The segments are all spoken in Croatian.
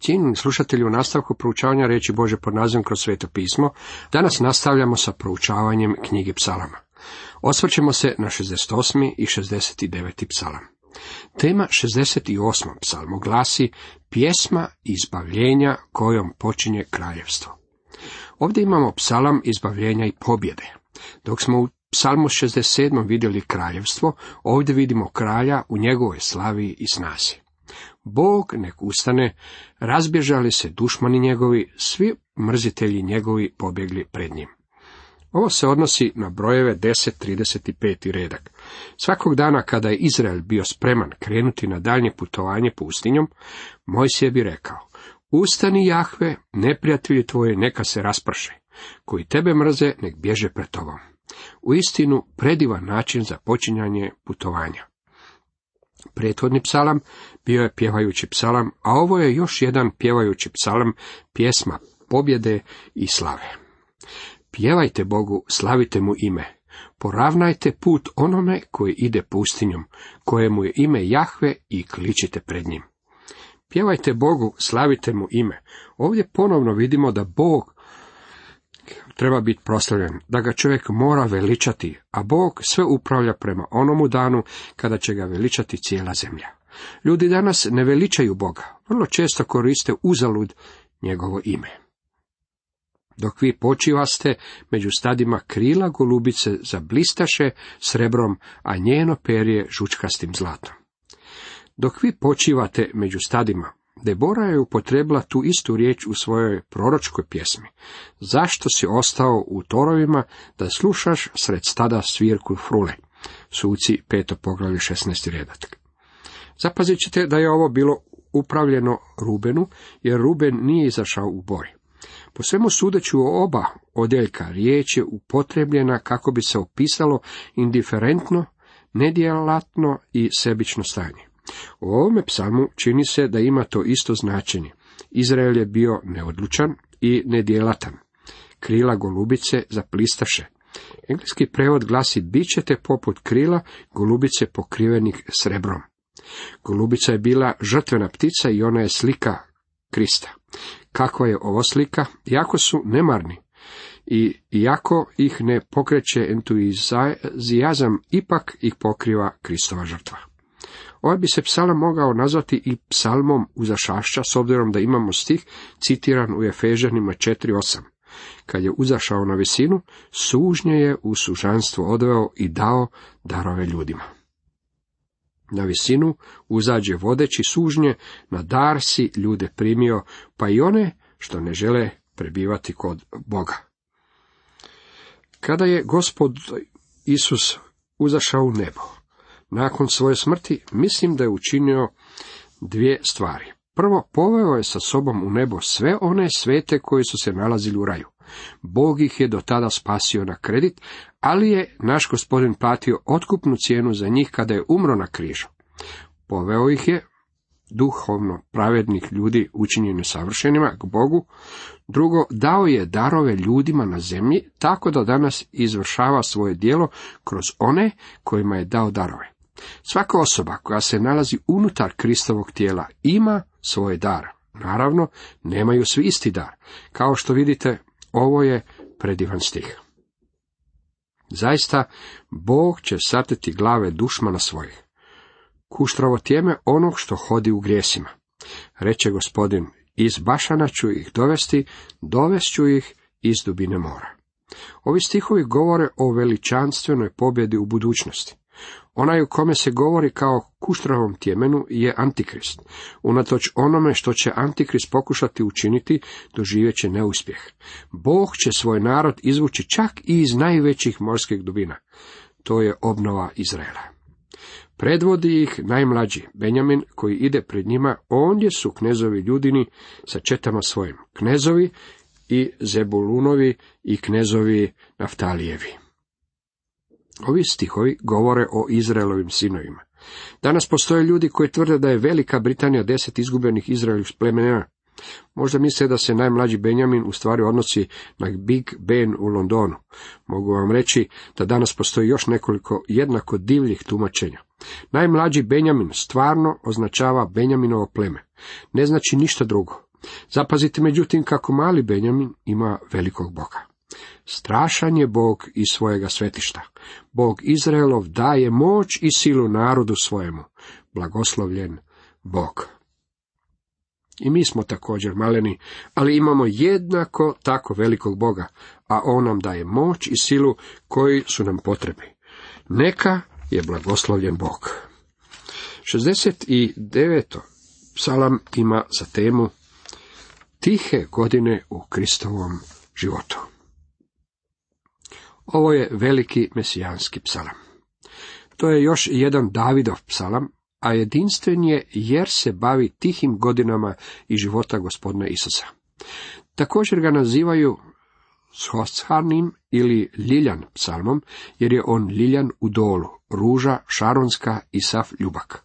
Cijenjeni slušatelji u nastavku proučavanja reći Bože pod nazivom kroz sveto pismo, danas nastavljamo sa proučavanjem knjige psalama. Osvrćemo se na 68. i 69. psalam. Tema 68. psalmu glasi pjesma izbavljenja kojom počinje kraljevstvo. Ovdje imamo psalam izbavljenja i pobjede. Dok smo u psalmu 67. vidjeli kraljevstvo, ovdje vidimo kralja u njegovoj slavi i snazi. Bog nek ustane, razbježali se dušmani njegovi, svi mrzitelji njegovi pobjegli pred njim. Ovo se odnosi na brojeve 10, 35 redak. Svakog dana kada je Izrael bio spreman krenuti na daljnje putovanje pustinjom, Mojsije bi rekao, Ustani Jahve, neprijatelji tvoje neka se rasprše, koji tebe mrze nek bježe pred tobom. U istinu predivan način za počinjanje putovanja. Prethodni psalam bio je pjevajući psalam, a ovo je još jedan pjevajući psalam, pjesma pobjede i slave. Pjevajte Bogu, slavite mu ime. Poravnajte put onome koji ide pustinjom, kojemu je ime Jahve i kličite pred njim. Pjevajte Bogu, slavite mu ime. Ovdje ponovno vidimo da Bog treba biti proslavljen, da ga čovjek mora veličati, a Bog sve upravlja prema onomu danu kada će ga veličati cijela zemlja. Ljudi danas ne veličaju Boga, vrlo često koriste uzalud njegovo ime. Dok vi počivaste među stadima krila golubice zablistaše srebrom, a njeno perje žučkastim zlatom. Dok vi počivate među stadima, Debora je upotrebila tu istu riječ u svojoj proročkoj pjesmi. Zašto si ostao u torovima da slušaš sred stada svirku frule? Suci peto poglavlje 16. redak. Zapazit ćete da je ovo bilo upravljeno Rubenu, jer Ruben nije izašao u boj. Po svemu sudeći u oba odjeljka riječ je upotrebljena kako bi se opisalo indiferentno, nedjelatno i sebično stanje. U ovome psalmu čini se da ima to isto značenje. Izrael je bio neodlučan i nedjelatan. Krila golubice zaplistaše. Engleski prevod glasi bit ćete poput krila golubice pokrivenih srebrom. Golubica je bila žrtvena ptica i ona je slika Krista. Kakva je ovo slika? Jako su nemarni. I iako ih ne pokreće entuzijazam, ipak ih pokriva Kristova žrtva. Ovaj bi se psalam mogao nazvati i psalmom uzašašća, s obzirom da imamo stih citiran u Efežanima 4.8. Kad je uzašao na visinu, sužnje je u sužanstvo odveo i dao darove ljudima. Na visinu uzađe vodeći sužnje, na dar si ljude primio, pa i one što ne žele prebivati kod Boga. Kada je gospod Isus uzašao u nebo, nakon svoje smrti, mislim da je učinio dvije stvari. Prvo, poveo je sa sobom u nebo sve one svete koji su se nalazili u raju. Bog ih je do tada spasio na kredit, ali je naš gospodin platio otkupnu cijenu za njih kada je umro na križu. Poveo ih je duhovno pravednih ljudi učinjeni savršenima k Bogu. Drugo, dao je darove ljudima na zemlji, tako da danas izvršava svoje djelo kroz one kojima je dao darove. Svaka osoba koja se nalazi unutar Kristovog tijela ima svoj dar. Naravno, nemaju svi isti dar. Kao što vidite, ovo je predivan stih. Zaista, Bog će sateti glave dušmana svojih. Kuštravo tijeme onog što hodi u grijesima. Reče gospodin, iz Bašana ću ih dovesti, dovest ću ih iz dubine mora. Ovi stihovi govore o veličanstvenoj pobjedi u budućnosti. Onaj u kome se govori kao kuštravom tjemenu je Antikrist. Unatoč onome što će Antikrist pokušati učiniti, doživjet će neuspjeh. Bog će svoj narod izvući čak i iz najvećih morskih dubina. To je obnova Izraela. Predvodi ih najmlađi, Benjamin, koji ide pred njima, ondje su knezovi ljudini sa četama svojim, knezovi i Zebulunovi i knezovi Naftalijevi. Ovi stihovi govore o Izraelovim sinovima. Danas postoje ljudi koji tvrde da je Velika Britanija deset izgubljenih Izraelovih plemena. Možda misle da se najmlađi Benjamin u stvari odnosi na Big Ben u Londonu. Mogu vam reći da danas postoji još nekoliko jednako divljih tumačenja. Najmlađi Benjamin stvarno označava Benjaminovo pleme. Ne znači ništa drugo. Zapazite međutim kako mali Benjamin ima velikog Boga. Strašan je Bog iz svojega svetišta. Bog Izraelov daje moć i silu narodu svojemu. Blagoslovljen Bog. I mi smo također maleni, ali imamo jednako tako velikog Boga, a On nam daje moć i silu koji su nam potrebi. Neka je blagoslovljen Bog. 69. psalam ima za temu tihe godine u Kristovom životu. Ovo je veliki mesijanski psalam. To je još jedan Davidov psalam, a jedinstven je jer se bavi tihim godinama i života gospodina Isusa. Također ga nazivaju Shoshanim ili Liljan psalmom, jer je on Liljan u dolu, ruža, šaronska i sav ljubak.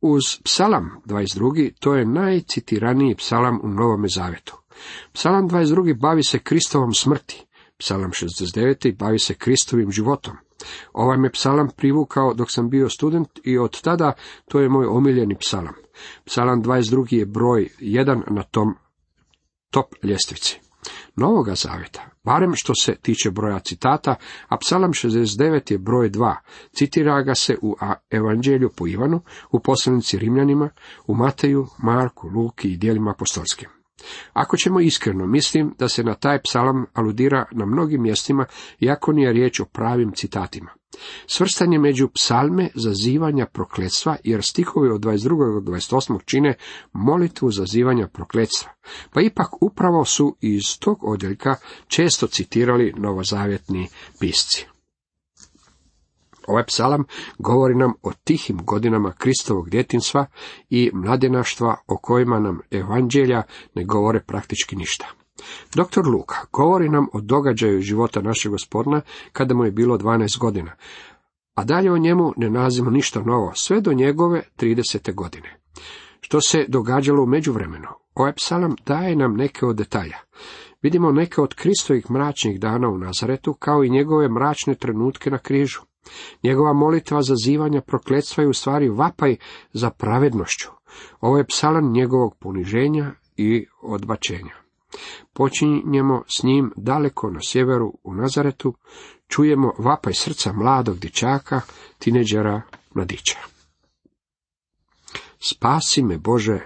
Uz psalam 22. to je najcitiraniji psalam u Novome Zavetu. Psalam 22. bavi se Kristovom smrti, psalam 69. bavi se Kristovim životom. Ovaj me psalam privukao dok sam bio student i od tada to je moj omiljeni psalam. Psalam 22. je broj 1 na tom top ljestvici. Novoga zaveta, barem što se tiče broja citata, a psalam 69 je broj 2, citira ga se u Evanđelju po Ivanu, u poslanici Rimljanima, u Mateju, Marku, Luki i dijelima apostolskim. Ako ćemo iskreno, mislim da se na taj psalam aludira na mnogim mjestima, iako nije riječ o pravim citatima. Svrstan je među psalme zazivanja prokletstva, jer stihovi od 22. do 28. čine molitvu zazivanja prokletstva, pa ipak upravo su iz tog odjeljka često citirali novozavjetni pisci. Ovaj psalam govori nam o tihim godinama Kristovog djetinstva i mladenaštva o kojima nam evanđelja ne govore praktički ništa. Dr. Luka govori nam o događaju života našeg gospodina kada mu je bilo 12 godina, a dalje o njemu ne nalazimo ništa novo, sve do njegove 30. godine. Što se događalo u međuvremenu? Ovaj psalam daje nam neke od detalja. Vidimo neke od Kristovih mračnih dana u Nazaretu, kao i njegove mračne trenutke na križu. Njegova molitva zazivanja prokletstva je u stvari vapaj za pravednošću. Ovo je psalan njegovog poniženja i odbačenja. Počinjemo s njim daleko na sjeveru u Nazaretu, čujemo vapaj srca mladog dječaka, tineđera, mladića. Spasi me Bože,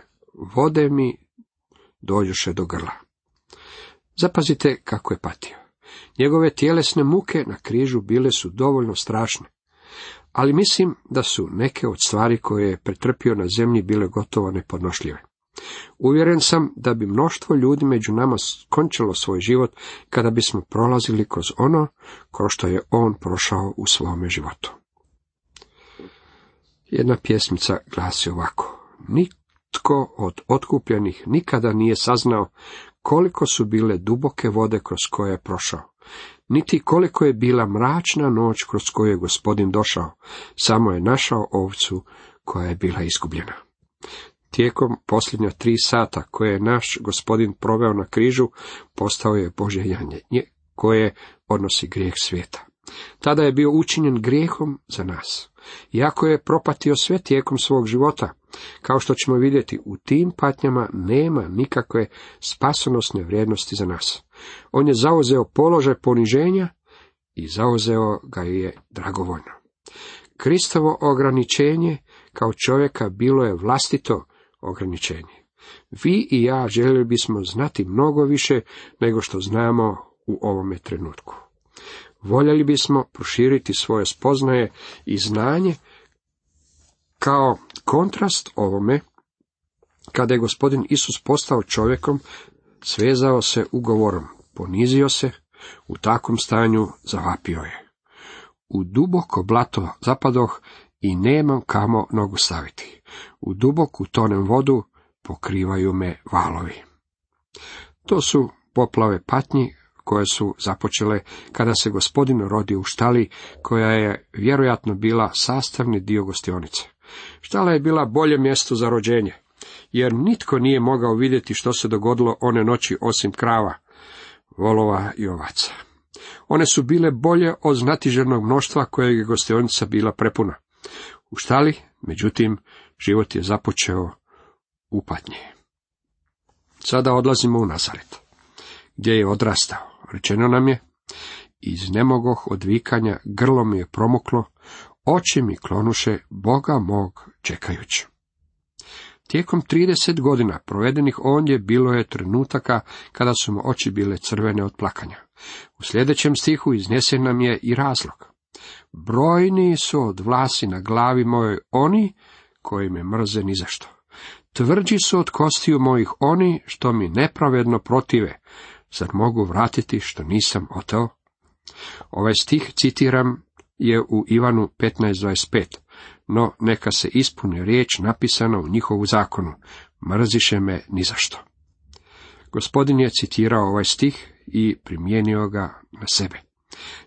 vode mi dođuše do grla. Zapazite kako je patio. Njegove tjelesne muke na križu bile su dovoljno strašne, ali mislim da su neke od stvari koje je pretrpio na zemlji bile gotovo nepodnošljive. Uvjeren sam da bi mnoštvo ljudi među nama skončilo svoj život kada bismo prolazili kroz ono kroz što je on prošao u svome životu. Jedna pjesmica glasi ovako. Nitko od otkupljenih nikada nije saznao koliko su bile duboke vode kroz koje je prošao, niti koliko je bila mračna noć kroz koju je gospodin došao, samo je našao ovcu koja je bila izgubljena. Tijekom posljednja tri sata koje je naš gospodin proveo na križu, postao je Bože janje, koje odnosi grijeh svijeta. Tada je bio učinjen grijehom za nas. Iako je propatio sve tijekom svog života, kao što ćemo vidjeti, u tim patnjama nema nikakve spasonosne vrijednosti za nas. On je zauzeo položaj poniženja i zauzeo ga je dragovoljno. Kristovo ograničenje kao čovjeka bilo je vlastito ograničenje. Vi i ja željeli bismo znati mnogo više nego što znamo u ovome trenutku. Voljeli bismo proširiti svoje spoznaje i znanje kao kontrast ovome, kada je gospodin Isus postao čovjekom, svezao se ugovorom, ponizio se, u takvom stanju zavapio je. U duboko blato zapadoh i nemam kamo nogu staviti. U duboku tonem vodu pokrivaju me valovi. To su poplave patnji koje su započele kada se gospodin rodio u štali, koja je vjerojatno bila sastavni dio gostionice. Štala je bila bolje mjesto za rođenje, jer nitko nije mogao vidjeti što se dogodilo one noći osim krava, volova i ovaca. One su bile bolje od znatiženog mnoštva kojeg je gostionica bila prepuna. U štali, međutim, život je započeo upatnje. Sada odlazimo u Nazaret, gdje je odrastao. Rečeno nam je, iz nemogoh odvikanja grlo mi je promuklo, oči mi klonuše Boga mog čekajući. Tijekom 30 godina provedenih ondje bilo je trenutaka kada su mu oči bile crvene od plakanja. U sljedećem stihu iznesen nam je i razlog. Brojni su od vlasi na glavi mojoj oni koji me mrze ni zašto. Tvrđi su od kostiju mojih oni što mi nepravedno protive. Zar mogu vratiti što nisam oteo? Ovaj stih citiram je u Ivanu 15.25, no neka se ispuni riječ napisana u njihovu zakonu, mrziše me ni zašto. Gospodin je citirao ovaj stih i primijenio ga na sebe.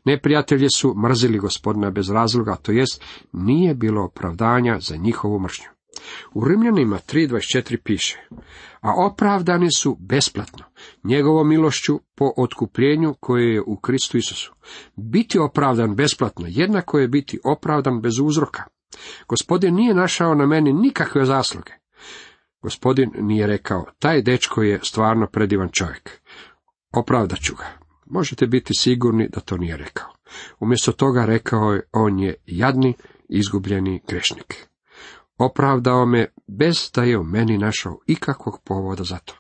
Neprijatelji su mrzili gospodina bez razloga, to jest nije bilo opravdanja za njihovu mržnju. U Rimljanima 3.24 piše, a opravdani su besplatno, njegovom milošću po otkupljenju koje je u Kristu Isusu. Biti opravdan besplatno, jednako je biti opravdan bez uzroka. Gospodin nije našao na meni nikakve zasluge. Gospodin nije rekao, taj dečko je stvarno predivan čovjek. Opravdat ću ga. Možete biti sigurni da to nije rekao. Umjesto toga rekao je, on je jadni, izgubljeni grešnik. Opravdao me bez da je u meni našao ikakvog povoda za to.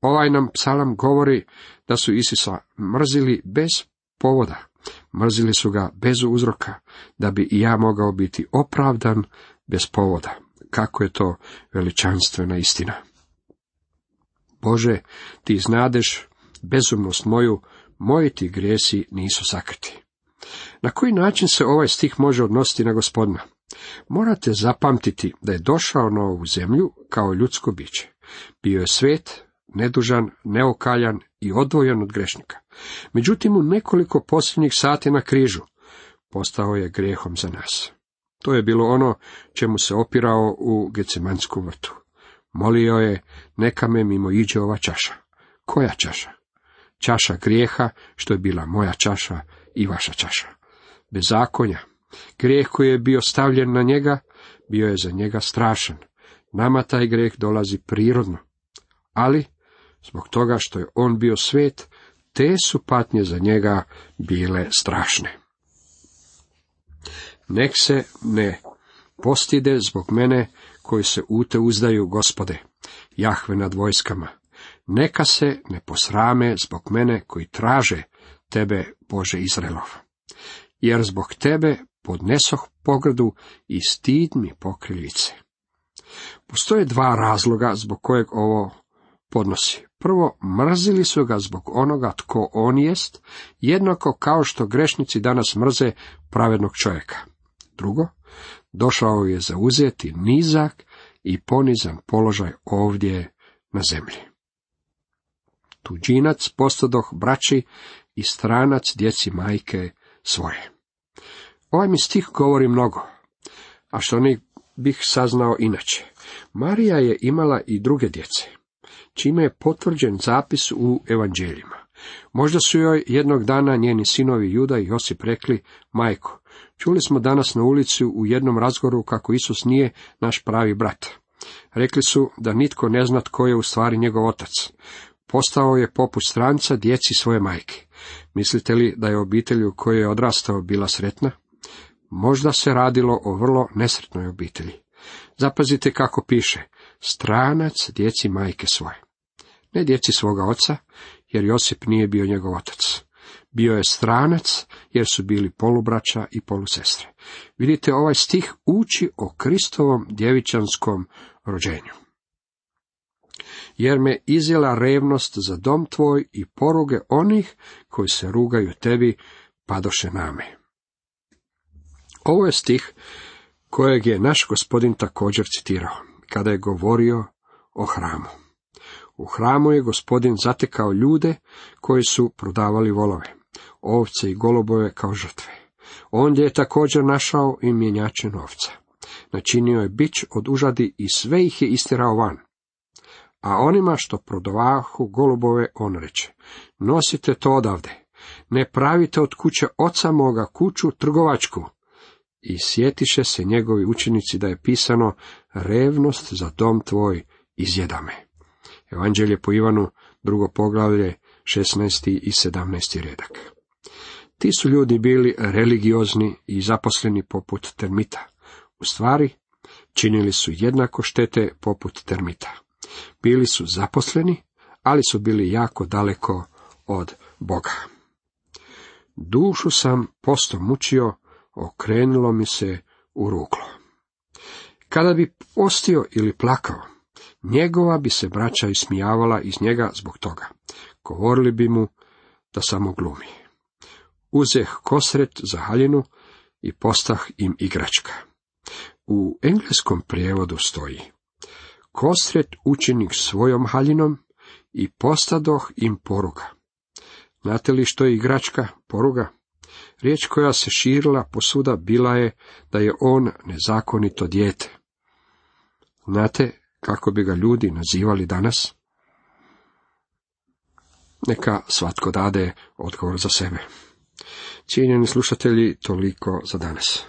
Ovaj nam psalam govori da su Isisa mrzili bez povoda. Mrzili su ga bez uzroka, da bi i ja mogao biti opravdan bez povoda. Kako je to veličanstvena istina. Bože, ti znadeš bezumnost moju, moji ti grijesi nisu sakriti. Na koji način se ovaj stih može odnositi na gospodina? Morate zapamtiti da je došao na ovu zemlju kao ljudsko biće. Bio je svet, nedužan, neokaljan i odvojen od grešnika. Međutim, u nekoliko posljednjih sati na križu postao je grijehom za nas. To je bilo ono čemu se opirao u Gecemanskom vrtu. Molio je, neka me mimo iđe ova čaša. Koja čaša? Čaša grijeha, što je bila moja čaša i vaša čaša. Bezakonja, Grijeh koji je bio stavljen na njega, bio je za njega strašan. Nama taj grijeh dolazi prirodno. Ali, zbog toga što je on bio svet, te su patnje za njega bile strašne. Nek se ne postide zbog mene koji se ute uzdaju gospode, Jahve nad vojskama. Neka se ne posrame zbog mene koji traže tebe, Bože Izraelov. Jer zbog tebe podnesoh pogradu i stid mi pokrilice. Postoje dva razloga zbog kojeg ovo podnosi. Prvo, mrzili su ga zbog onoga tko on jest, jednako kao što grešnici danas mrze pravednog čovjeka. Drugo, došao je zauzeti nizak i ponizan položaj ovdje na zemlji. Tuđinac postodoh braći i stranac djeci majke svoje. Ovaj mi stih govori mnogo, a što ni bih saznao inače. Marija je imala i druge djece, čime je potvrđen zapis u evanđeljima. Možda su joj jednog dana njeni sinovi Juda i Josip rekli, majko, čuli smo danas na ulici u jednom razgovoru kako Isus nije naš pravi brat. Rekli su da nitko ne zna tko je u stvari njegov otac. Postao je poput stranca djeci svoje majke. Mislite li da je obitelj u kojoj je odrastao bila sretna? Možda se radilo o vrlo nesretnoj obitelji. Zapazite kako piše, stranac djeci majke svoje. Ne djeci svoga oca, jer Josip nije bio njegov otac. Bio je stranac, jer su bili polubraća i polusestre. Vidite, ovaj stih uči o Kristovom djevičanskom rođenju. Jer me izjela revnost za dom tvoj i poruge onih koji se rugaju tebi, padoše name. Ovo je stih kojeg je naš gospodin također citirao, kada je govorio o hramu. U hramu je gospodin zatekao ljude koji su prodavali volove, ovce i golubove kao žrtve. Ondje je također našao i mjenjače novca. Načinio je bić od užadi i sve ih je istirao van. A onima što prodavahu golubove on reče, nosite to odavde, ne pravite od kuće oca moga kuću trgovačku, i sjetiše se njegovi učenici da je pisano revnost za dom tvoj izjeda me. Evanđelje po Ivanu, drugo poglavlje, 16. i 17. redak. Ti su ljudi bili religiozni i zaposleni poput termita. U stvari, činili su jednako štete poput termita. Bili su zaposleni, ali su bili jako daleko od Boga. Dušu sam posto mučio, okrenulo mi se u ruglo. Kada bi postio ili plakao, njegova bi se braća ismijavala iz njega zbog toga. Govorili bi mu da samo glumi. Uzeh kosret za haljinu i postah im igračka. U engleskom prijevodu stoji Kosret učenik svojom haljinom i postadoh im poruga. Znate li što je igračka, poruga? Riječ koja se širila posuda bila je da je on nezakonito dijete. Znate kako bi ga ljudi nazivali danas? Neka svatko dade odgovor za sebe. Cijenjeni slušatelji, toliko za danas.